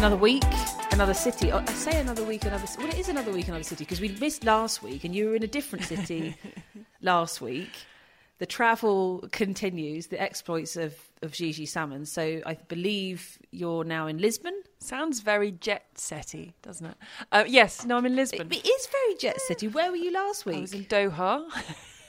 Another week, another city. I say another week, another. Well, it is another week, another city because we missed last week, and you were in a different city last week. The travel continues, the exploits of of Gigi Salmon. So I believe you're now in Lisbon. Sounds very jet setty, doesn't it? Uh, yes, no, I'm in Lisbon. It is very jet city. Where were you last week? I was in Doha.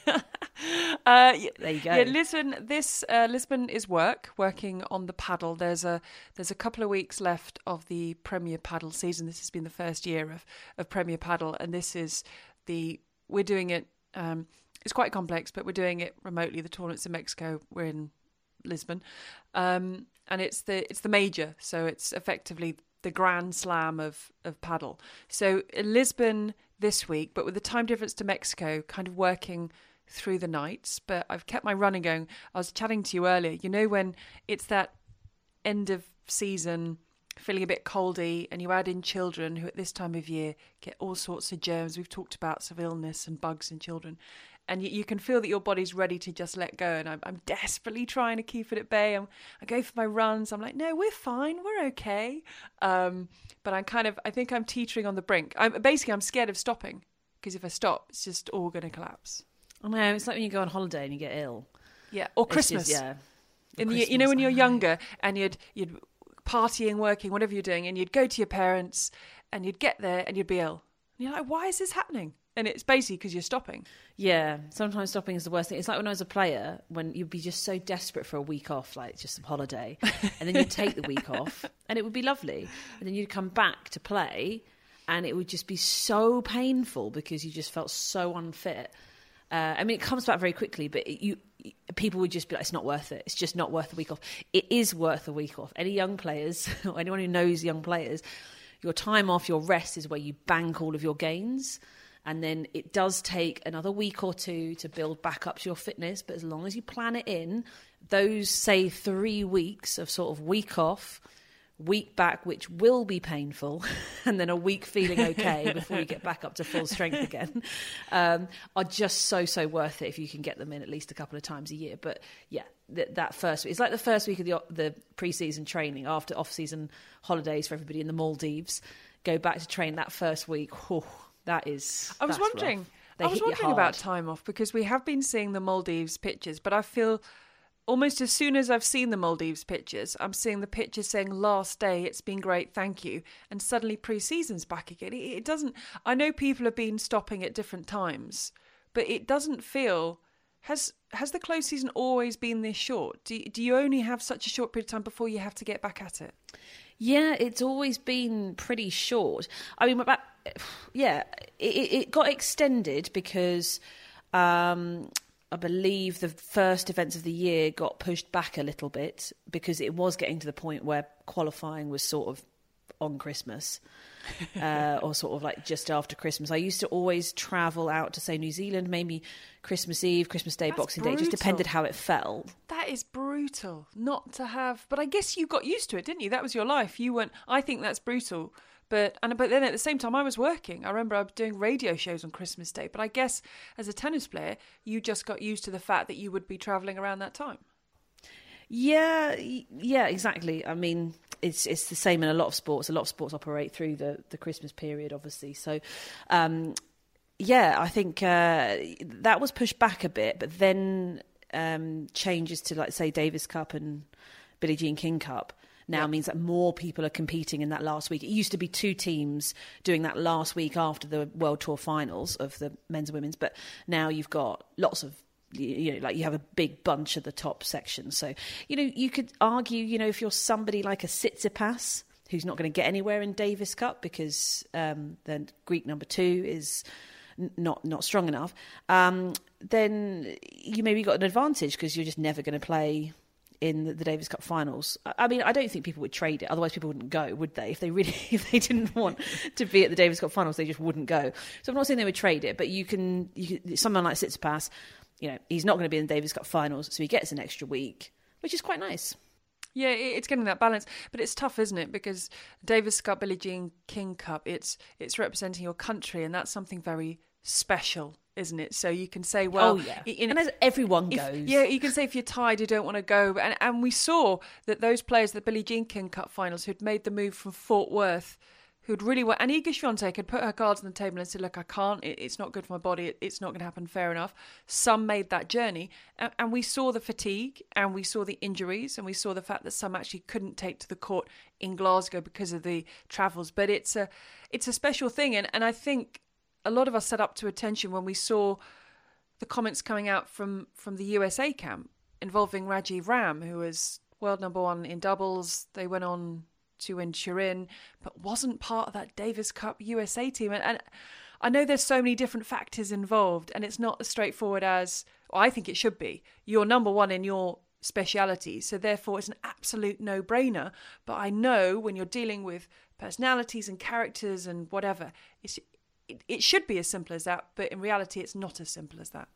uh, there you go. Yeah, Lisbon. This uh, Lisbon is work, working on the padel. There's a there's a couple of weeks left of the Premier Padel season. This has been the first year of of Premier Padel, and this is the we're doing it. Um, it's quite complex, but we're doing it remotely. The tournament's in Mexico. We're in Lisbon, um, and it's the it's the major, so it's effectively the grand slam of of padel. So Lisbon this week, but with the time difference to Mexico, kind of working through the nights. But I've kept my running going. I was chatting to you earlier. You know when it's that end of season. Feeling a bit coldy, and you add in children who at this time of year get all sorts of germs. We've talked about some illness and bugs in children and you, you, can feel that your body's ready to just let go. And I'm, I'm desperately trying to keep it at bay. I'm, I go for my runs. I'm like, no, we're fine, we're okay. Um, but I'm kind of, I think I'm teetering on the brink. I'm basically, I'm scared of stopping because if I stop, it's just all going to collapse. I know it's like when you go on holiday and you get ill. Yeah, or Christmas. Just, yeah. In the, you know when you're younger and you'd you'd partying, working, whatever you're doing, and you'd go to your parents and you'd get there and you'd be ill. And you're like, why is this happening? and it's basically because you're stopping. Yeah, sometimes stopping is the worst thing. It's like when I was a player, when you'd be just so desperate for a week off, like just some holiday, and then you'd take the week off, and it would be lovely, and then you'd come back to play, and it would just be so painful because you just felt so unfit. Uh, I mean, it comes back very quickly, but it, you people would just be like, "It's not worth it. It's just not worth a week off." It is worth a week off. Any young players, or anyone who knows young players, your time off, your rest is where you bank all of your gains and then it does take another week or two to build back up to your fitness but as long as you plan it in those say 3 weeks of sort of week off week back which will be painful and then a week feeling okay before you get back up to full strength again um, are just so so worth it if you can get them in at least a couple of times a year but yeah th- that first week it's like the first week of the, the pre-season training after off-season holidays for everybody in the maldives go back to train that first week whew, that is. I was wondering. I was wondering about time off because we have been seeing the Maldives pictures, but I feel almost as soon as I've seen the Maldives pictures, I'm seeing the pictures saying last day, it's been great, thank you. And suddenly pre season's back again. It, doesn't, I know people have been stopping at different times, but it doesn't feel. Has has the close season always been this short? Do, do you only have such a short period of time before you have to get back at it? Yeah, it's always been pretty short. I mean, about yeah, it, it got extended because um, I believe the first events of the year got pushed back a little bit because it was getting to the point where qualifying was sort of on Christmas. uh, or sort of like just after Christmas. I used to always travel out to say New Zealand, maybe Christmas Eve, Christmas Day, That's Boxing brutal. Day. Just depended how it felt. That is brutal not to have. But I guess you got used to it, didn't you? That was your life. You weren't. I think that's brutal but and but then at the same time, I was working. I remember I was doing radio shows on Christmas Day. But I guess as a tennis player, you just got used to the fact that you would be traveling around that time. Yeah, yeah, exactly. I mean, it's it's the same in a lot of sports. A lot of sports operate through the the Christmas period, obviously. So, um, yeah, I think uh, that was pushed back a bit, but then um, changes to like say Davis Cup and Billie Jean King Cup now means that more people are competing in that last week. It used to be two teams doing that last week after the World Tour finals of the men's and women's, but now you've got lots of you know, like you have a big bunch of the top sections. So, you know, you could argue, you know, if you're somebody like a Tsitsipas who's not going to get anywhere in Davis Cup because um, the Greek number two is not not strong enough, um, then you maybe got an advantage because you're just never going to play in the, Davis Cup finals. I mean, I don't think people would trade it. Otherwise, people wouldn't go, would they? If they really, if they didn't want to be at the Davis Cup finals, they just wouldn't go. So I'm not saying they would trade it, but you can, you can someone like Tsitsipas, you know, he's not going to be in the Davis Cup finals, so he gets an extra week, which is quite nice. Yeah, it's getting that balance, but it's tough, isn't it? Because Davis Cup, Billie Jean King Cup, it's it's representing your country, and that's something very special isn't it? So you can say, well, oh yeah, in, and as everyone if, goes, yeah, you can say if you're tired, you don't want to go. And and we saw that those players, the Billie Jean King Cup finals, who'd made the move from Fort Worth who'd really want, and Iga Swiatek had put her cards on the table and said, "Look, I can't. It, it's not good for my body. It, it's not going to happen. Fair enough." Some made that journey, and, and, we saw the fatigue, and we saw the injuries, and we saw the fact that some actually couldn't take to the court in Glasgow because of the travels. But it's a, it's a special thing, and and I think a lot of us sat up to attention when we saw the comments coming out from from the USA camp involving Rajeev Ram, who was world number one in doubles. They went on to win Turin, but wasn't part of that Davis Cup USA team. And, and I know there's so many different factors involved, and it's not as straightforward as well, I think it should be. You're number one in your speciality, so therefore it's an absolute no brainer. But I know when you're dealing with personalities and characters and whatever, it's, it, should be as simple as that, but in reality, it's not as simple as that.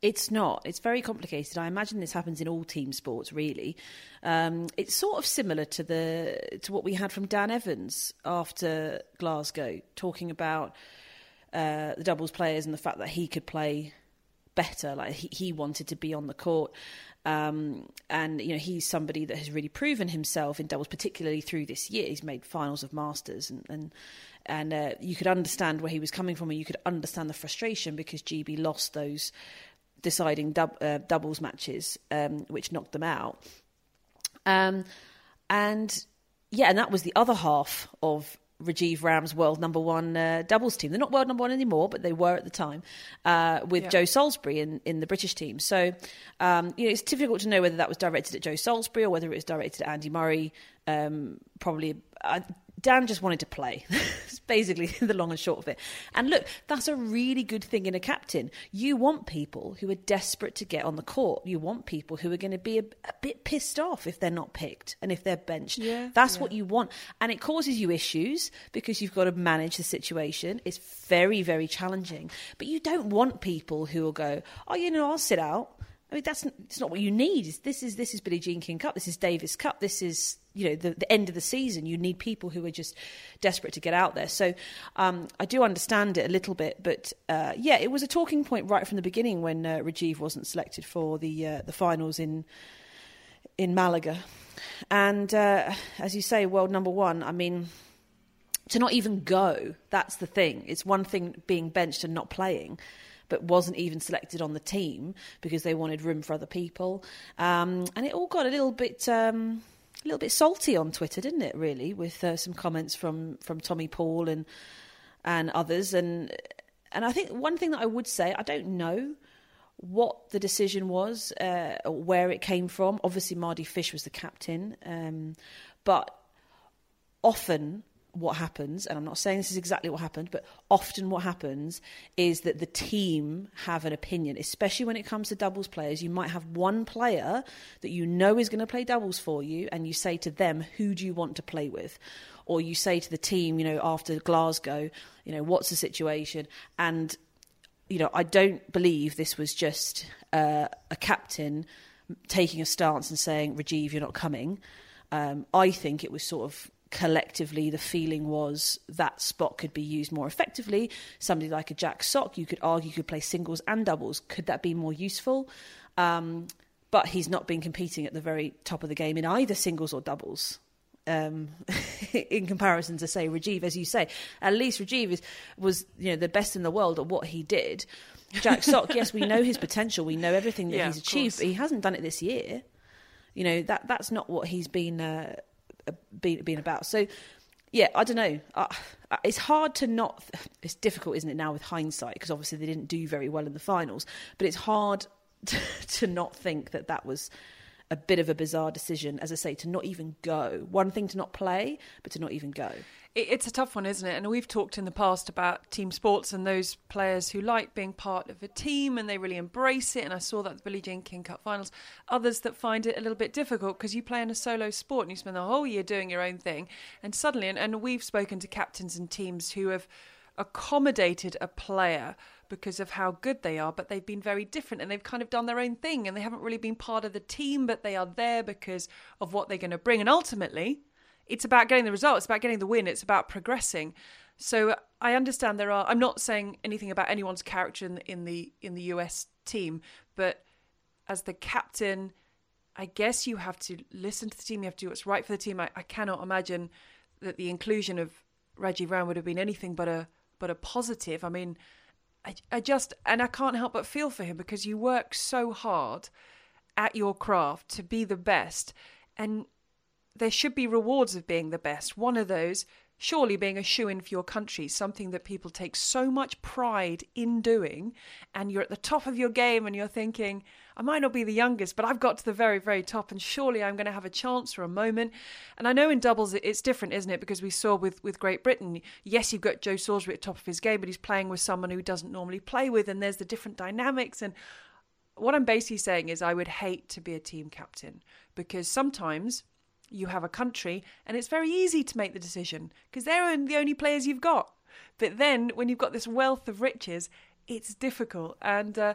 It's not. It's very complicated. I imagine this happens in all team sports, really. Um, it's sort of similar to the to what we had from Dan Evans after Glasgow, talking about uh, the doubles players and the fact that he could play better. Like he, he wanted to be on the court, um, and you know he's somebody that has really proven himself in doubles, particularly through this year. He's made finals of Masters, and and, and uh, you could understand where he was coming from, and you could understand the frustration because GB lost those deciding dub, uh, doubles matches, um, which knocked them out. Um, and yeah, and that was the other half of Rajeev Ram's world number one uh, doubles team. They're not world number one anymore, but they were at the time uh, with yeah. Joe Salisbury in, in the British team. So, um, you know, it's difficult to know whether that was directed at Joe Salisbury or whether it was directed at Andy Murray. Um, probably, uh, Dan just wanted to play. it's basically the long and short of it. And look, that's a really good thing in a captain. You want people who are desperate to get on the court. You want people who are going to be a, a bit pissed off if they're not picked and if they're benched. Yeah, that's yeah. what you want. And it causes you issues because you've got to manage the situation. It's very, very challenging. But you don't want people who will go, oh, you know, I'll sit out. I mean, that's it's not what you need. This is this is Billie Jean King Cup. This is Davis Cup. This is you know the, the end of the season. You need people who are just desperate to get out there. So um, I do understand it a little bit, but uh, yeah, it was a talking point right from the beginning when uh, Rajeev wasn't selected for the uh, the finals in in Malaga, and uh, as you say, world number one. I mean. To not even go, that's the thing. It's one thing being benched and not playing but wasn't even selected on the team because they wanted room for other people. Um, and it all got a little bit. Um, a little bit salty on Twitter, didn't it? Really, with uh, some comments from from Tommy Paul and and others, and and I think one thing that I would say, I don't know what the decision was, uh, where it came from. Obviously, Mardy Fish was the captain, um, but often what happens, and I'm not saying this is exactly what happened, but often what happens is that the team have an opinion, especially when it comes to doubles players. You might have one player that you know is going to play doubles for you, and you say to them, Who do you want to play with? Or you say to the team, you know, after Glasgow, you know, what's the situation? And, you know, I don't believe this was just uh, a captain taking a stance and saying, Rajeev, you're not coming. Um, I think it was sort of collectively the feeling was that spot could be used more effectively. Somebody like a Jack Sock, you could argue, could play singles and doubles. Could that be more useful? Um, but he's not been competing at the very top of the game in either singles or doubles. Um, in comparison to say Rajeev, as you say, at least Rajeev is, was you know the best in the world at what he did. Jack Sock, yes, we know his potential, we know everything that yeah, he's achieved, but he hasn't done it this year. You know that that's not what he's been uh, been, been about. So, yeah, I don't know. It's hard to not. It's difficult, isn't it, now with hindsight? Because obviously they didn't do very well in the finals. But it's hard to, to not think that that was a bit of a bizarre decision, as I say, to not even go. One thing to not play, but to not even go it's a tough one, isn't it? And we've talked in the past about team sports and those players who like being part of a team and they really embrace it. And I saw that the Billie Jean King Cup finals. Others that find it a little bit difficult because you play in a solo sport and you spend the whole year doing your own thing. And suddenly, and, and we've spoken to captains and teams who have accommodated a player because of how good they are, but they've been very different and they've kind of done their own thing and they haven't really been part of the team, but they are there because of what they're going to bring. And ultimately, it's about getting the result. It's about getting the win. It's about progressing. So I understand there are. I'm not saying anything about anyone's character in the in the, in the US team, but as the captain, I guess you have to listen to the team. You have to do what's right for the team. I, I cannot imagine that the inclusion of Reggie Ram would have been anything but a but a positive. I mean, I, I just and I can't help but feel for him because you work so hard at your craft to be the best, and there should be rewards of being the best. One of those surely being a shoe in for your country, something that people take so much pride in doing, and you're at the top of your game and you're thinking, I might not be the youngest, but I've got to the very, very top, and surely I'm going to have a chance for a moment. And I know in doubles it's different, isn't it? Because we saw with, with Great Britain, yes, you've got Joe Salisbury at the top of his game, but he's playing with someone who doesn't normally play with, and there's the different dynamics. And what I'm basically saying is, I would hate to be a team captain because sometimes you have a country and it's very easy to make the decision because they're the only players you've got. But then when you've got this wealth of riches, it's difficult. And uh,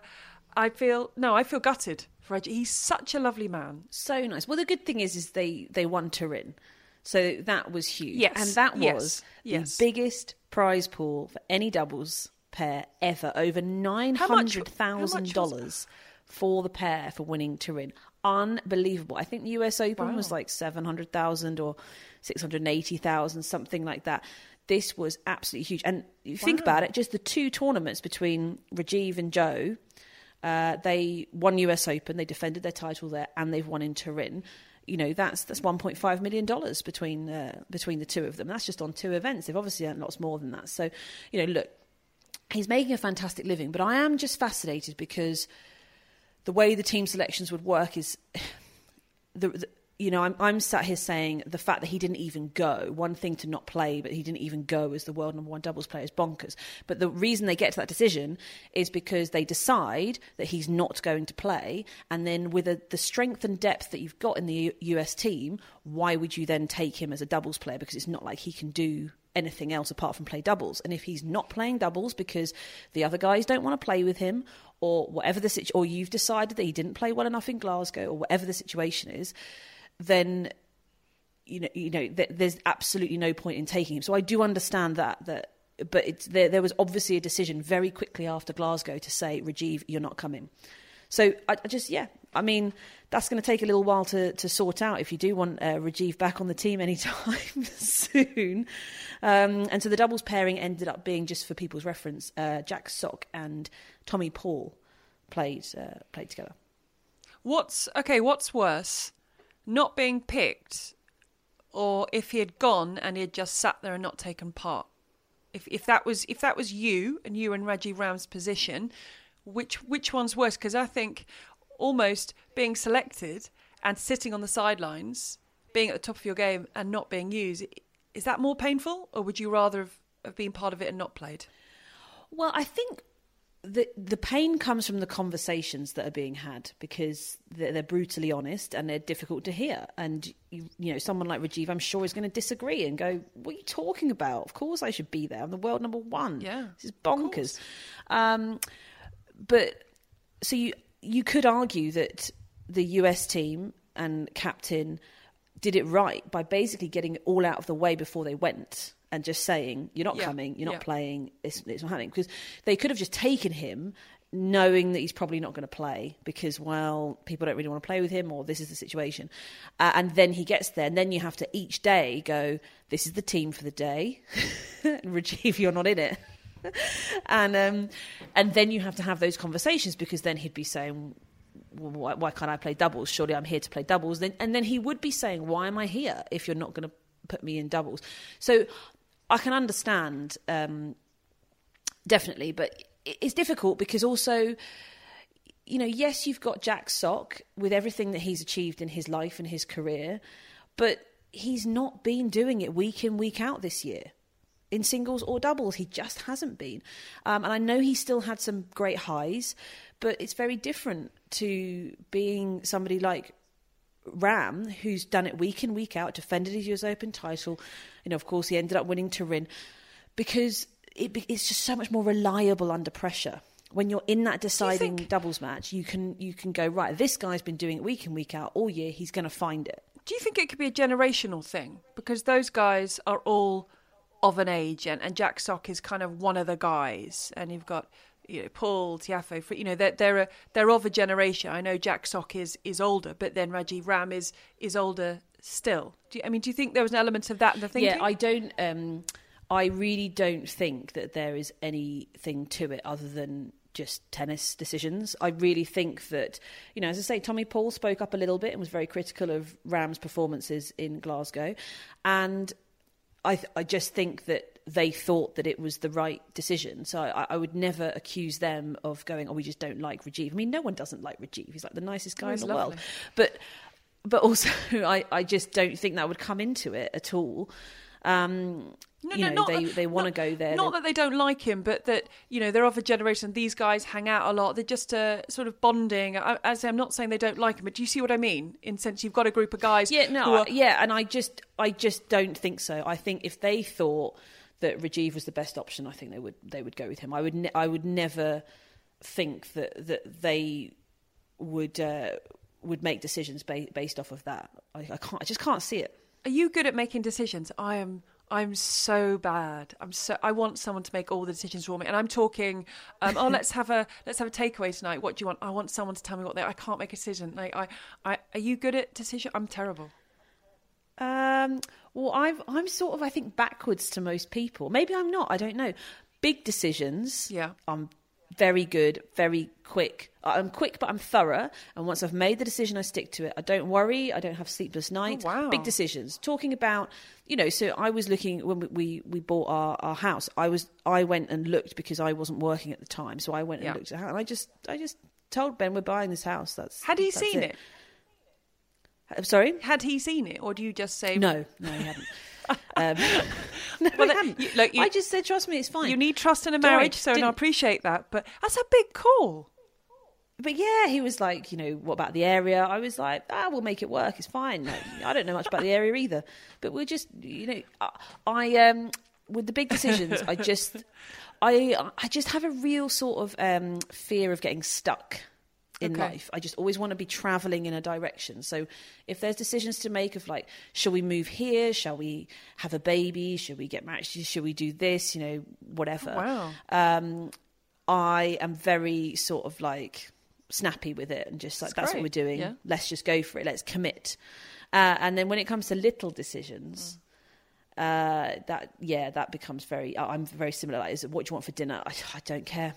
I feel no, I feel gutted for Reggie. He's such a lovely man. So nice. Well, the good thing is, is they they won Turin, so that was huge. Yes, and that was yes. the biggest prize pool for any doubles pair ever. Over nine hundred thousand dollars for the pair for winning Turin unbelievable. I think the US Open wow. was like 700,000 or 680,000, something like that. This was absolutely huge. And you think wow. about it, just the two tournaments between Rajeev and Joe, uh, they won US Open, they defended their title there, and they've won in Turin. You know that's that's 1.5 million dollars between uh, between the two of them. That's just on two events. They've obviously earned lots more than that. So, you know, look, he's making a fantastic living. But I am just fascinated because the way the team selections would work is the, the you know, I'm, I'm sat here saying the fact that he didn't even go, one thing to not play, but he didn't even go as the world number one doubles player is bonkers. But the reason they get to that decision is because they decide that he's not going to play. And then with a, the strength and depth that you've got in the U- US team, why would you then take him as a doubles player? Because it's not like he can do anything else apart from play doubles. And if he's not playing doubles because the other guys don't want to play with him, or whatever the situation, or you've decided that he didn't play well enough in Glasgow, or whatever the situation is, then you know, you know, th- there's absolutely no point in taking him. So I do understand that that. But there, there was obviously a decision very quickly after Glasgow to say, Rajeev, you're not coming. So I, I just, yeah, I mean, that's going to take a little while to, to sort out if you do want uh, Rajeev back on the team anytime soon. Um, and so the doubles pairing ended up being, just for people's reference, uh, Jack Sock and Tommy Paul played uh, played together. What's okay? What's worse, not being picked, or if he had gone and he had just sat there and not taken part? If if that was if that was you and you and Rajeev Ram's position, which which one's worse? Because I think almost being selected and sitting on the sidelines, being at the top of your game and not being used, is that more painful, or would you rather have, have been part of it and not played? Well, I think the the pain comes from the conversations that are being had because they're, they're, brutally honest and they're difficult to hear. And you, you know, someone like Rajeev, I'm sure, is going to disagree and go, "What are you talking about? Of course, I should be there. I'm the world number one. Yeah, this is bonkers." Um, but so you you could argue that the US team and captain did it right by basically getting it all out of the way before they went and just saying you're not yeah. coming, you're not yeah. playing, it's, it's not happening because they could have just taken him knowing that he's probably not going to play because well people don't really want to play with him or this is the situation uh, and then he gets there and then you have to each day go this is the team for the day Rajeev you're not in it and um, and then you have to have those conversations because then he'd be saying, why, why, can't I play doubles? Surely I'm here to play doubles." Then, and then he would be saying, "Why am I here if you're not going to put me in doubles?" So I can understand um, definitely, but it's difficult because also. You know, yes, you've got Jack Sock with everything that he's achieved in his life and his career, but he's not been doing it week in, week out this year in singles or doubles. He just hasn't been. Um, and I know he still had some great highs, but it's very different to being somebody like Ram, who's done it week in, week out, defended his US Open title. You know, of course, he ended up winning Turin because it, it's just so much more reliable under pressure. When you're in that deciding think, doubles match, you can you can go right. This guy's been doing it week in, week out all year. He's going to find it. Do you think it could be a generational thing because those guys are all of an age, and, and Jack Sock is kind of one of the guys, and you've got you know Paul Tiafoe, you know they're they're a, they're of a generation. I know Jack Sock is is older, but then Rajeev Ram is is older still. Do you, I mean, do you think there was an element of that in the thinking? Yeah, I don't. Um, I really don't think that there is anything to it other than just tennis decisions. I really think that, you know, as I say, Tommy Paul spoke up a little bit and was very critical of Ram's performances in Glasgow, and I, I just think that they thought that it was the right decision. So I, I, would never accuse them of going, "Oh, we just don't like Rajeev." I mean, no one doesn't like Rajeev. He's like the nicest guy in the lovely. world. But but also, I, I just don't think that would come into it at all. Um, no, you no, know, they that, they want to go there. Not that they don't like him, but that you know they're of a generation. These guys hang out a lot. They're just uh, sort of bonding. I, as I'm not saying they don't like him, but do you see what I mean? In sense, you've got a group of guys. Yeah, no, are, yeah, and I just I just don't think so. I think if they thought that Rajeev was the best option, I think they would they would go with him. I would ne- I would never think that that they would uh, would make decisions ba- based off of that. I, I can't. I just can't see it. Are you good at making decisions? I am. I'm so bad. I'm so. I want someone to make all the decisions for me, and I'm talking. Um, oh, let's have a let's have a takeaway tonight. What do you want? I want someone to tell me what they. I can't make a decision. Like I, I. Are you good at decision? I'm terrible. Um, well, I've, I'm sort of, I think, backwards to most people. Maybe I'm not. I don't know. Big decisions. Yeah. I'm very good, very quick. I'm quick, but I'm thorough. And once I've made the decision, I stick to it. I don't worry. I don't have sleepless oh, nights. Oh, wow. Big decisions. Talking about, you know, so I was looking when we we, we bought our, our house. I was I went and looked because I wasn't working at the time, so I went and Yeah. looked at how, and I just I just told Ben we're buying this house. That's Had he that's seen it? I'm uh, sorry. Had he seen it, or do you just say No, no, he hadn't. um, no, Well, he that- hadn't. you- like, you- I just said, trust me, it's fine. You need trust in a Don't marriage, so and I appreciate that. But that's a big call. but yeah, he was like, you know, what about the area? I was like, ah, we'll make it work. It's fine. No, I don't know much about the area either, but we're just, you know, I, I um, with the big decisions, I just, I, I just have a real sort of um, fear of getting stuck in Okay. life. I just always want to be traveling in a direction. So if there's decisions to make of like, shall we move here? Shall we have a baby? Should we get married? Should we do this? You know, whatever. Wow. Um, I am very sort of like snappy with it and just like That's that's, what we're doing. yeah. Let's just go for it. Let's commit. Uh, and then when it comes to little decisions, uh, that yeah, that becomes very. I'm very similar. Like, is it, what do you want for dinner? I, I don't care.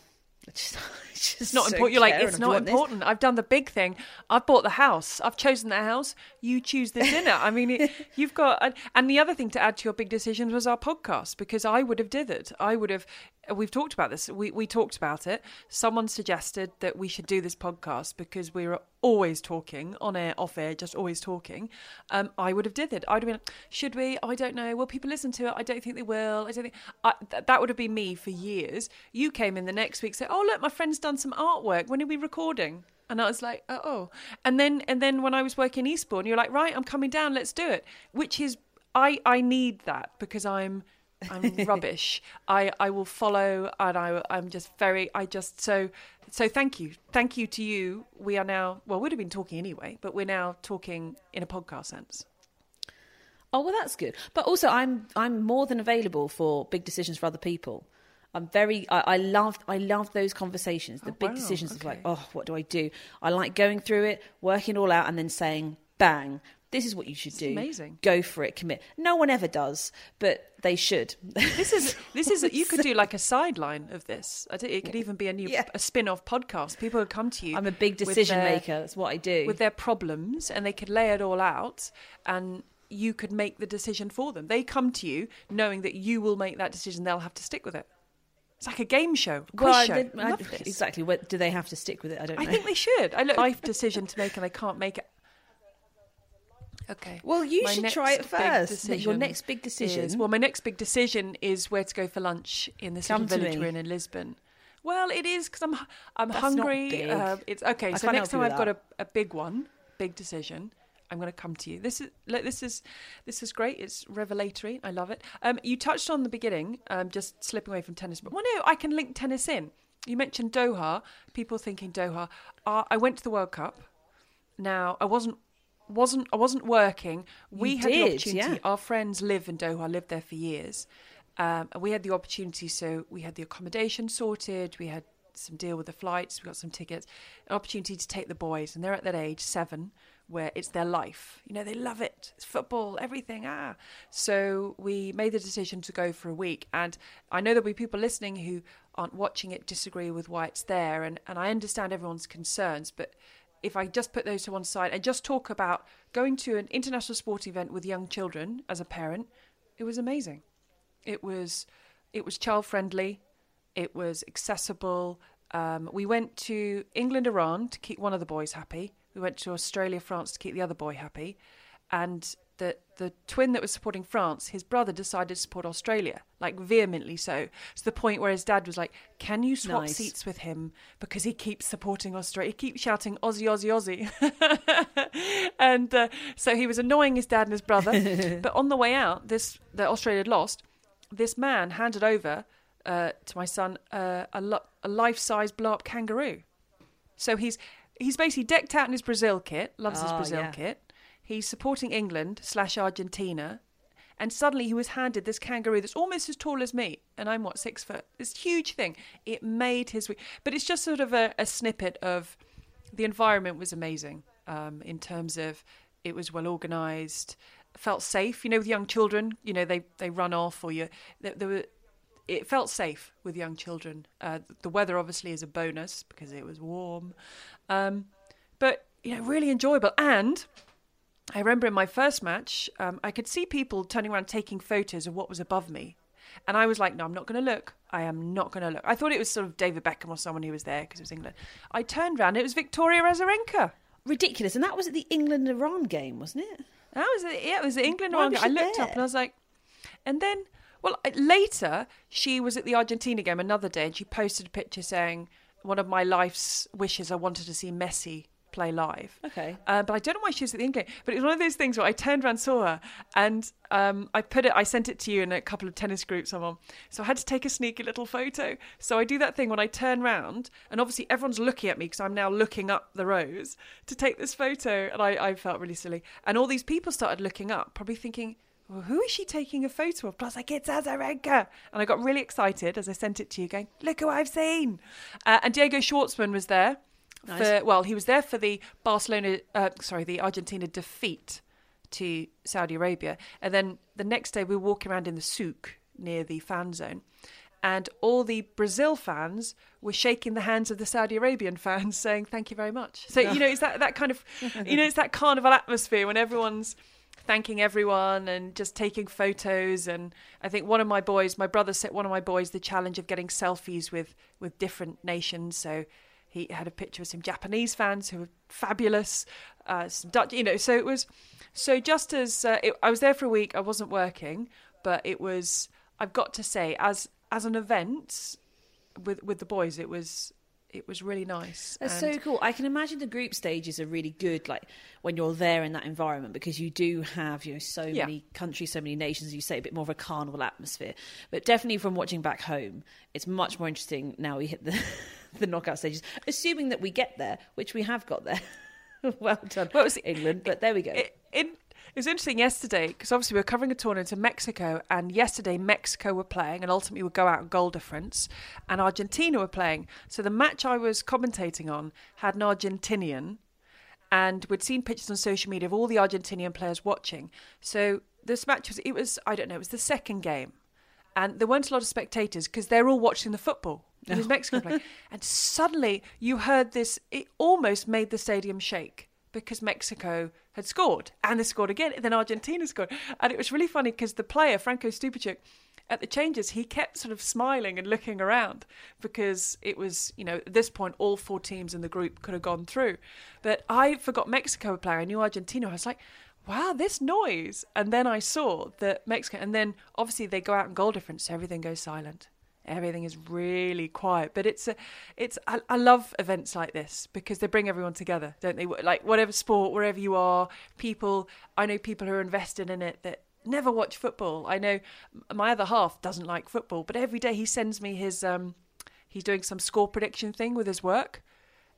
I just, I just It's not don't important. You're like, it's And do you not want this? important. I've done the big thing. I've bought the house. I've chosen the house. You choose the dinner. I mean, it, you've got. And the other thing to add to your big decisions was our podcast because I would have dithered. I would have. We've talked about this. We we talked about it. Someone suggested that we should do this podcast because we were always talking on air, off air, just always talking. Um, I would have dithered. I'd have been, should we? I don't know. Will people listen to it? I don't think they will. I don't think. I, th- that would have been me for years. You came in the next week, said, "Oh look, my friend's done some artwork. When are we recording?" And I was like, "Oh, oh." And then and then when I was working in Eastbourne, you're like, "Right, I'm coming down. Let's do it." Which is, I I need that because I'm. I'm rubbish. I, I will follow, and I I'm just very. I just so so. Thank you, thank you to you. We are now well. We'd have been talking anyway, but we're now talking in a podcast sense. Oh well, that's good. But also, I'm I'm more than available for big decisions for other people. I'm very. I, I love. I love those conversations. The Oh, big wow, decisions of like, oh, what do I do? I like going through it, working it all out, and then saying, bang. This is what you should do. amazing. Go for it. Commit. No one ever does, but they should. This is this is you could do like a sideline of this. I it could even be a new Yeah. a spin-off podcast. People would come to you. I'm a big decision their- maker. That's what I do. with their problems, and they could lay it all out, and you could make the decision for them. They come to you knowing that you will make that decision. They'll have to stick with it. It's like a game show, a quiz Well, show. they- I- exactly. What, do they have to stick with it? I don't I know. think they should. I look life decision to make and they can't make it. Okay. well, you My should try it first. Your next big decision. Is, well, my next big decision is where to go for lunch in this Come little village me. we're in in Lisbon. Well, it is because I'm I'm That's hungry. Uh, it's okay. I so next time I've with got a, a big one, big decision. I'm going to come to you. This is look, this is this is great. It's revelatory. I love it. Um, you touched on the beginning, um, just slipping away from tennis, but well, no, I can link tennis in. You mentioned Doha. People thinking Doha. Uh, I went to the World Cup. Now I wasn't wasn't I wasn't working. We You had the opportunity. yeah. Our friends live in Doha. I lived there for years. Um, and we had the opportunity, so we had the accommodation sorted, we had some deal with the flights, we got some tickets, an opportunity to take the boys, and they're at that age, seven, where it's their life. You know, they love it. It's football, everything. Ah. So we made the decision to go for a week. And I know there'll be people listening who aren't watching it disagree with why it's there. And, and I understand everyone's concerns. But if I just put those to one side and just talk about going to an international sport event with young children as a parent, it was amazing. It was it was child friendly. It was accessible. Um, we went to England, Iran to keep one of the boys happy. We went to Australia, France to keep the other boy happy. And the the twin that was supporting France, his brother decided to support Australia, like vehemently so, to the point where his dad was like, "Can you swap Nice. seats with him because he keeps supporting Australia? He keeps shouting Aussie, Aussie, Aussie." and uh, so he was annoying his dad and his brother. but on the way out, this the Australia had lost. This man handed over uh, to my son uh, a, lo- a life-size blow-up kangaroo. So he's he's basically decked out in his Brazil kit, loves his Oh, Brazil yeah. kit. He's supporting England slash Argentina, and suddenly he was handed this kangaroo that's almost as tall as me, and I'm what six foot. This huge thing. It made his week, but it's just sort of a, a snippet of the environment was amazing um, in terms of it was well organised, felt safe. You know, with young children, you know they they run off or you there, there were. It felt safe with young children. Uh, the weather obviously is a bonus because it was warm, um, but you know really enjoyable. And I remember in my first match, um, I could see people turning around taking photos of what was above me. And I was like, no, I'm not going to look. I am not going to look. I thought it was sort of David Beckham or someone who was there because it was England. I turned around, it was Victoria Azarenka. Ridiculous. And that was at the England Iran game, wasn't it? That was it. Yeah, it was the England. One. was I looked up and I was like, and then, well, later she was at the Argentina game another day, and she posted a picture saying, "One of my life's wishes, I wanted to see Messi play live." Okay. Uh, but I don't know why she was at the game. But it was one of those things where I turned around, saw her, and um, I put it. I sent it to you in a couple of tennis groups I'm on. So I had to take a sneaky little photo. So I do that thing when I turn round, and obviously everyone's looking at me because I'm now looking up the rows to take this photo, and I, I felt really silly. And all these people started looking up, probably thinking. Well, who is she taking a photo of? Plus, like, it's Azarenka. And I got really excited as I sent it to you, going, look who I've seen. Uh, and Diego Schwartzman was there Nice. for well, he was there for the Barcelona, uh, sorry, the Argentina defeat to Saudi Arabia, and then the next day we were walking around in the souk near the fan zone, and all the Brazil fans were shaking the hands of the Saudi Arabian fans, saying thank you very much. So you know, it's that that kind of, you know, it's that carnival atmosphere when everyone's thanking everyone and just taking photos. And I think one of my boys my brother set one of my boys the challenge of getting selfies with with different nations. So he had a picture of some Japanese fans who were fabulous uh, some Dutch you know so it was so just as uh, it, I was there for a week I wasn't working but it was I've got to say as as an event with with the boys it was it was really nice That's And- so cool. I can imagine the group stages are really good, like when you're there in that environment, because you do have you know so Yeah. many countries, so many nations. You say a bit more of a carnival atmosphere, but definitely from watching back home, it's much more interesting now. We hit the the knockout stages, assuming that we get there, which we have got there. well done, Well, it was- England. But there we go. it, it, it was interesting yesterday because obviously we were covering a tournament in Mexico, and yesterday Mexico were playing, and ultimately would go out goal difference, and Argentina were playing. So the match I was commentating on had an Argentinian, and we'd seen pictures on social media of all the Argentinian players watching. So this match was it was I don't know it was the second game, and there weren't a lot of spectators because they're all watching the football. It was Mexico playing, and suddenly you heard this. It almost made the stadium shake because Mexico had scored and they scored again. And then Argentina scored, and it was really funny because the player Franco Stupaczuk at the changes he kept sort of smiling and looking around because it was you know at this point all four teams in the group could have gone through, but I forgot Mexico were playing. I knew Argentina. I was like. Wow, this noise. And then I saw that Mexico, and then obviously they go out in goal difference, so everything goes silent everything is really quiet. But it's a it's I, I love events like this because they bring everyone together don't they? Like whatever sport wherever you are people i know people who are invested in it that never watch football. I know my other half doesn't like football but every day he sends me his um he's doing some score prediction thing with his work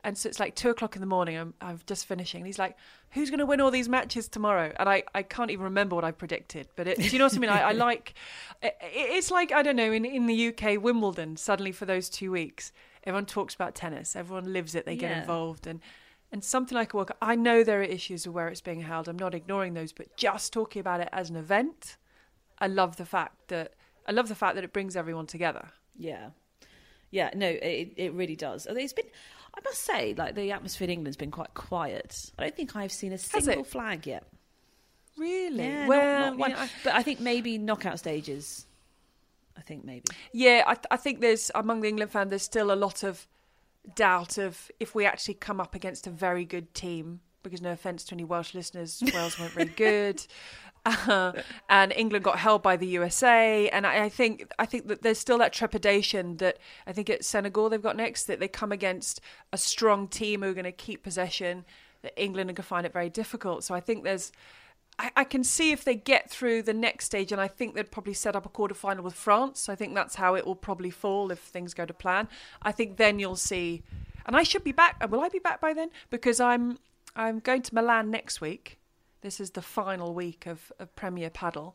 And so it's like two o'clock in the morning. I'm, I'm just finishing. And he's like, "Who's going to win all these matches tomorrow?" And I, I can't even remember what I predicted. But it, do you know what I mean? I, I like. It, it's like I don't know. In in the UK, Wimbledon suddenly for those two weeks, everyone talks about tennis. Everyone lives it. They get Yeah. involved and. And something like a World Cup, I know there are issues of where it's being held. I'm not ignoring those, but just talking about it as an event, I love the fact that I love the fact that it brings everyone together. Yeah, yeah. No, it it really does. It's been. I must say, like the atmosphere in England's been quite quiet. I don't think I've seen a single flag yet. Really? Yeah, not- well, not one. you know, I- But I think maybe knockout stages. I think maybe. yeah, I, th- I think there's among the England fans, there's still a lot of doubt of if we actually come up against a very good team. Because no offence to any Welsh listeners, Wales weren't very good, uh, and England got held by the USA. And I, I think I think that there's still that trepidation that I think at Senegal they've got next that they come against a strong team who are going to keep possession. That England are going to find it very difficult. So I think there's I, I can see if they get through the next stage, and I think they'd probably set up a quarter final with France. I think that's how it will probably fall if things go to plan. I think then you'll see, and I should be back. Will I be back by then? Because I'm I'm going to Milan next week. This is the final week of, of Premier Padel,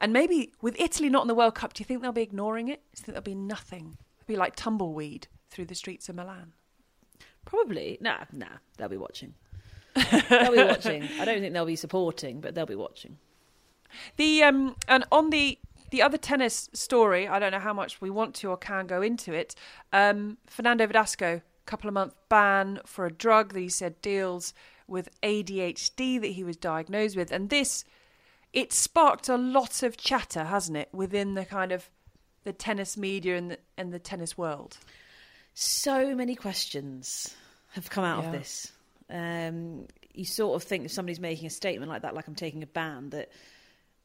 and maybe with Italy not in the World Cup, do you think they'll be ignoring it? Do you think there'll be nothing? It'll be like tumbleweed through the streets of Milan. Probably. Nah, nah. They'll be watching. they'll be watching. I don't think they'll be supporting, but they'll be watching. The um and on the the other tennis story, I don't know how much we want to or can go into it. Um, Fernando Verdasco, couple of month ban for a drug that he said deals with ADHD that he was diagnosed with, and this it sparked a lot of chatter, hasn't it, within the kind of the tennis media and the, and the tennis world. So many questions have come out Yeah. of this. Um, you sort of think if somebody's making a statement like that, like I'm taking a ban, that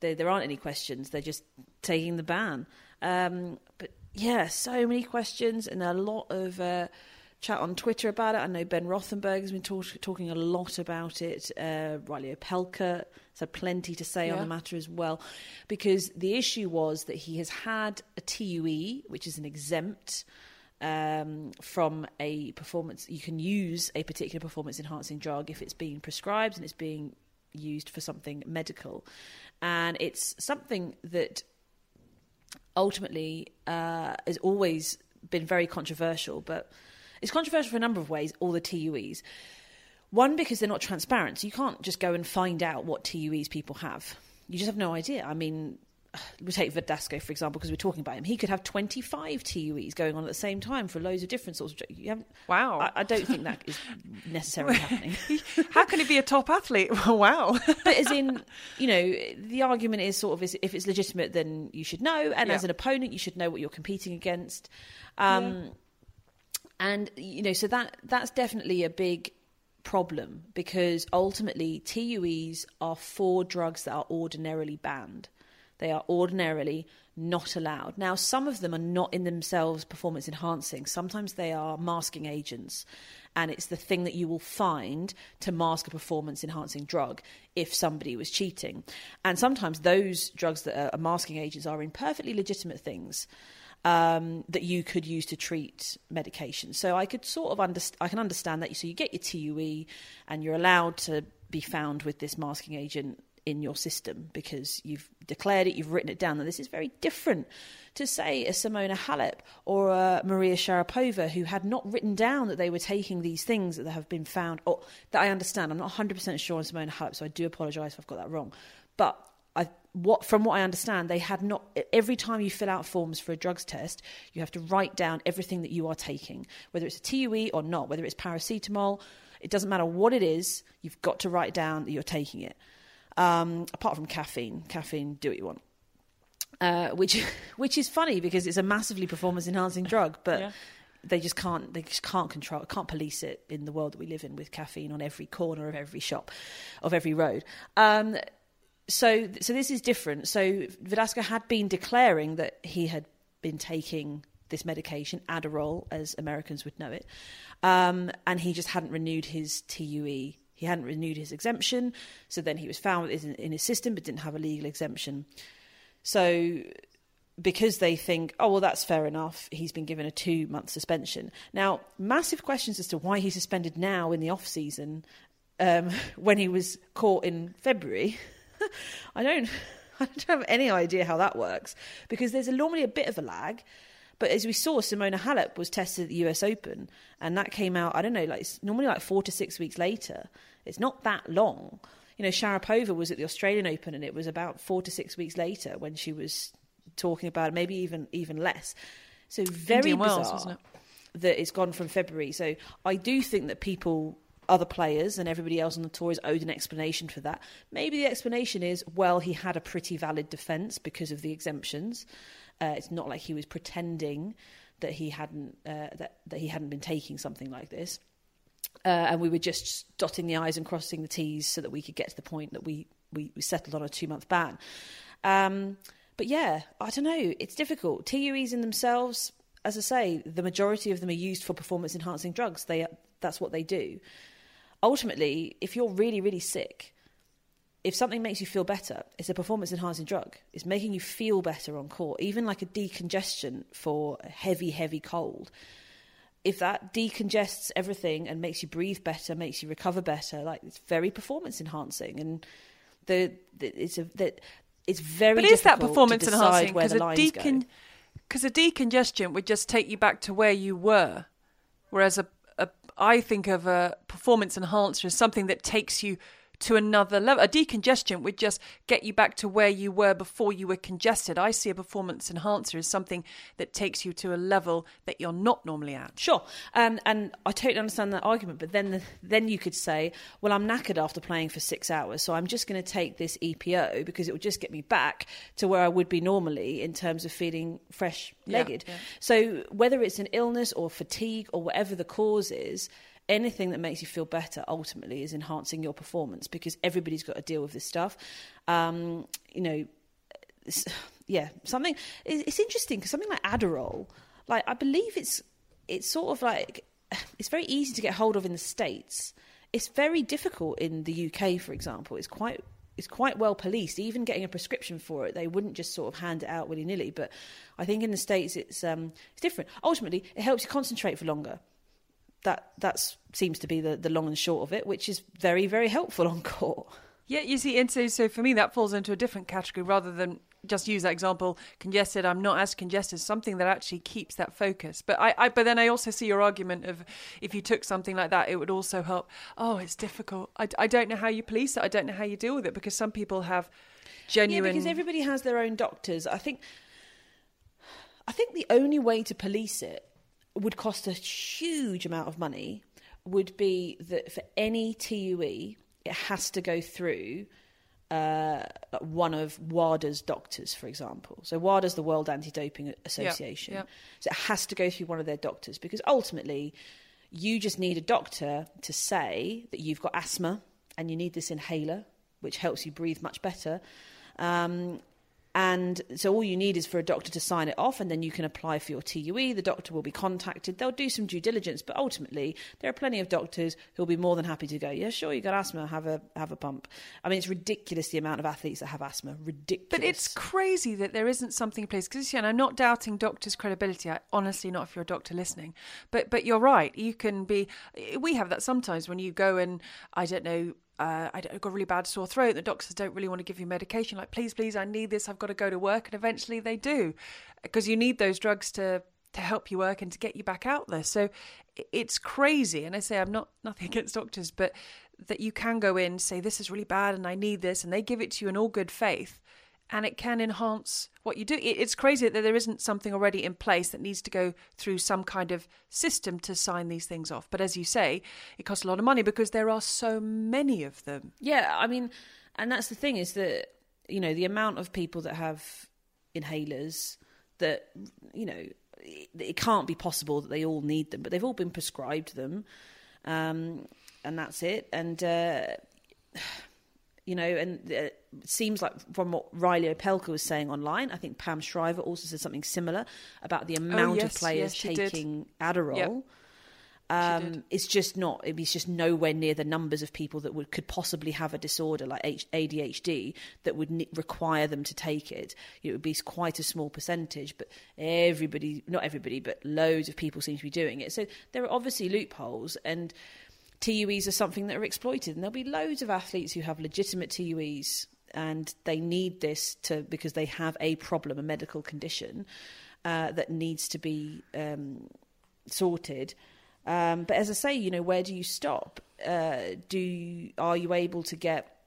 there, there aren't any questions. They're just taking the ban. Um, but yeah, so many questions and a lot of uh, chat on Twitter about it. I know Ben Rothenberg has been talk- talking a lot about it. Uh, Reilly Opelka has had plenty to say on the matter as well, because the issue was that he has had a TUE, which is an exempt um, from a performance. You can use a particular performance enhancing drug if it's being prescribed and it's being used for something medical. And it's something that ultimately uh, has always been very controversial, but it's controversial for a number of ways, all the TUEs. One, because they're not transparent. So you can't just go and find out what TUEs people have. You just have no idea. I mean, we take Verdasco, for example, because we're talking about him. He could have 25 TUEs going on at the same time for loads of different sorts of drugs. You haven't, Wow. I, I don't think that is necessarily happening. How can he be a top athlete? wow. but as in, you know, the argument is sort of is if it's legitimate, then you should know, and Yeah. as an opponent, you should know what you're competing against. Um, And you know, so that that's definitely a big problem because ultimately TUEs are for drugs that are ordinarily banned. They are ordinarily not allowed. Now, some of them are not in themselves performance enhancing. Sometimes they are masking agents, and it's the thing that you will find to mask a performance enhancing drug if somebody was cheating. And sometimes those drugs that are masking agents are in perfectly legitimate things um, that you could use to treat medication. So I could sort of understand. I can understand that. So you get your TUE, and you're allowed to be found with this masking agent in your system because you've declared it, you've written it down. That this is very different to say a Simona Halep or a Maria Sharapova who had not written down that they were taking these things that have been found. Or that I understand. I'm not 100 percent sure on Simona Halep, so I do apologise if I've got that wrong. But what from what I understand, they had not. Every time you fill out forms for a drugs test, you have to write down everything that you are taking, whether it's a TUE or not, whether it's paracetamol. It doesn't matter what it is. You've got to write down that you're taking it. Um, apart from caffeine, caffeine, do what you want. Uh, which, which is funny because it's a massively performance enhancing drug, but Yeah. they just can't. They just can't control. Can't police it in the world that we live in with caffeine on every corner of every shop, of every road. Um, so so this is different. So Verdasco had been declaring that he had been taking this medication, Adderall, as Americans would know it, um, and he just hadn't renewed his TUE. He hadn't renewed his exemption, so then he was found in his system, but didn't have a legal exemption. So because they think, oh, well, that's fair enough. He's been given a two month suspension. Now, massive questions as to why he's suspended now in the off season um, when he was caught in February. I don't. I don't have any idea how that works because there's normally a bit of a lag. But as we saw, Simona Halep was tested at the US Open, and that came out, I don't know, like normally like four to six weeks later. It's not that long. You know, Sharapova was at the Australian Open, and it was about four to six weeks later when she was talking about it, maybe even even less. So very Indian bizarre wasn't it? that it's gone from February. So I do think that people, other players, and everybody else on the tour is owed an explanation for that. Maybe the explanation is, well, he had a pretty valid defence because of the exemptions. Uh, it's not like he was pretending that he hadn't uh, that that he hadn't been taking something like this. Uh, and we were just dotting the i's and crossing the t's so that we could get to the point that we we, we settled on a two month ban. Um, but yeah, I don't know. It's difficult. TUEs in themselves, as I say, the majority of them are used for performance enhancing drugs. They that's what they do. Ultimately, if you're really really sick, if something makes you feel better, it's a performance enhancing drug. It's making you feel better on court, even like a decongestion for a heavy heavy cold. If that decongests everything and makes you breathe better, makes you recover better, like it's very performance enhancing, and the, the it's a that it's very. But is that performance enhancing? Because a, decon- go. 'cause a decongestion would just take you back to where you were, whereas a I think of a performance enhancer as something that takes you to another level. A decongestion would just get you back to where you were before you were congested. I see a performance enhancer as something that takes you to a level that you're not normally at. Sure, um, and I totally understand that argument. But then, then you could say, "Well, I'm knackered after playing for six hours, so I'm just going to take this EPO because it will just get me back to where I would be normally in terms of feeling fresh-legged." Yeah, yeah. So whether it's an illness or fatigue or whatever the cause is. Anything that makes you feel better ultimately is enhancing your performance because everybody's got to deal with this stuff. Um, you know, yeah, something. it- It's interesting because something like Adderall, like I believe it's it's sort of like it's very easy to get hold of in the states. It's very difficult in the UK, for example. It's quite it's quite well policed. Even getting a prescription for it, they wouldn't just sort of hand it out willy nilly. But I think in the states, it's um, it's different. Ultimately, it helps you concentrate for longer. That that's seems to be the, the long and short of it, which is very very helpful on court. Yeah, you see, and so, so for me, that falls into a different category rather than just use that example, congested. I'm not as congested. Something that actually keeps that focus. But I, I, but then I also see your argument of if you took something like that, it would also help. Oh, it's difficult. I, I don't know how you police it. I don't know how you deal with it because some people have genuine. Yeah, because everybody has their own doctors. I think I think the only way to police it would cost a huge amount of money would be that for any TUE it has to go through uh, one of WADA's doctors, for example. So WADA's the World Anti-Doping Association. yep. So it has to go through one of their doctors because ultimately you just need a doctor to say that you've got asthma and you need this inhaler, which helps you breathe much better. Um, and so all you need is for a doctor to sign it off, and then you can apply for your TUE. The doctor will be contacted. They'll do some due diligence, but ultimately there are plenty of doctors who'll be more than happy to go. Yeah, sure, you got asthma, have a have a pump. I mean, it's ridiculous the amount of athletes that have asthma. Ridiculous. But it's crazy that there isn't something in place. Because I'm not doubting doctors' credibility. I, honestly, not if you're a doctor listening. But but you're right. You can be. We have that sometimes when you go and I don't know. Uh, I I've got a really bad sore throat. The doctors don't really want to give you medication. Like, please, please, I need this. I've got to go to work, and eventually they do, because you need those drugs to to help you work and to get you back out there. So it's crazy. And I say I'm not nothing against doctors, but that you can go in say this is really bad and I need this, and they give it to you in all good faith, and it can enhance what you do. It's crazy that there isn't something already in place that needs to go through some kind of system to sign these things off. But as you say, it costs a lot of money because there are so many of them. Yeah, I mean, and that's the thing is that you know the amount of people that have inhalers that you know it, can't be possible that they all need them, but they've all been prescribed them, um, and that's it. And uh, you know, and uh, it seems like from what Reilly Opelka was saying online, I think Pam Shriver also said something similar about the amount yes, of players yes, she did. taking Adderall. Yep. Um, it's just not. It's just nowhere near the numbers of people that would could possibly have a disorder like ADHD that would ne- require them to take it. It would be quite a small percentage, but everybody, not everybody, but loads of people seem to be doing it. So there are obviously loopholes, and TUEs are something that are exploited, and there'll be loads of athletes who have legitimate TUEs and they need this to because they have a problem, a medical condition uh, that needs to be um, sorted. Um, but as I say, you know, where do you stop? Uh, do you, are you able to get,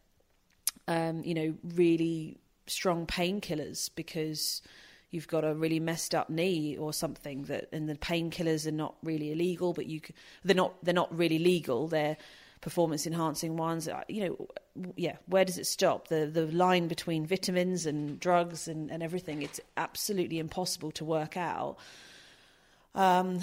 um, you know, really strong painkillers because you've got a really messed up knee or something that, and the painkillers are not really illegal, but you, they're not, they're not really legal. They're performance enhancing ones. You know, yeah, where does it stop? The the line between vitamins and drugs and, and everything, it's absolutely impossible to work out. Um,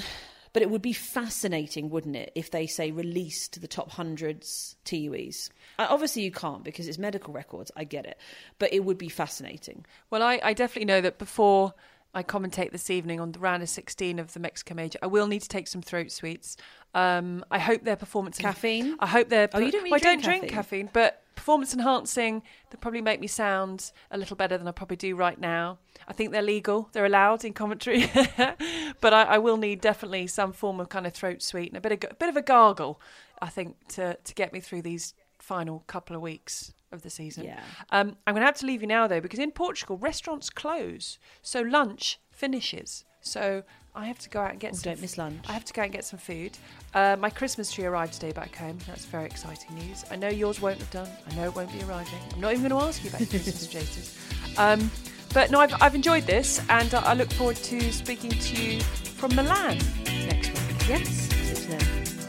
but it would be fascinating, wouldn't it, if they say released the top hundreds TUEs? Uh, obviously, you can't because it's medical records. I get it, but it would be fascinating. Well, I, I definitely know that before I commentate this evening on the round of 16 of the Mexico Major, I will need to take some throat sweets. Um, I hope their performance caffeine. I hope they're. Oh, you don't really well, I don't drink caffeine, but performance enhancing. They probably make me sound a little better than I probably do right now. I think they're legal. They're allowed in commentary, but I, I, will need definitely some form of kind of throat sweet and a bit of a bit of a gargle. I think to to get me through these final couple of weeks of the season. Yeah. Um, I'm going to have to leave you now though because in Portugal restaurants close, so lunch finishes. So I have to go out and get oh, some. Don't miss lunch. I have to go out and get some food. Uh, my Christmas tree arrived today back home. That's very exciting news. I know yours won't have done. I know it won't be arriving. I'm not even going to ask you about Christmas traces. Um, but no, I've, I've enjoyed this, and I, I look forward to speaking to you from Milan next week. Yes.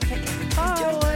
Take care. Bye. Enjoy.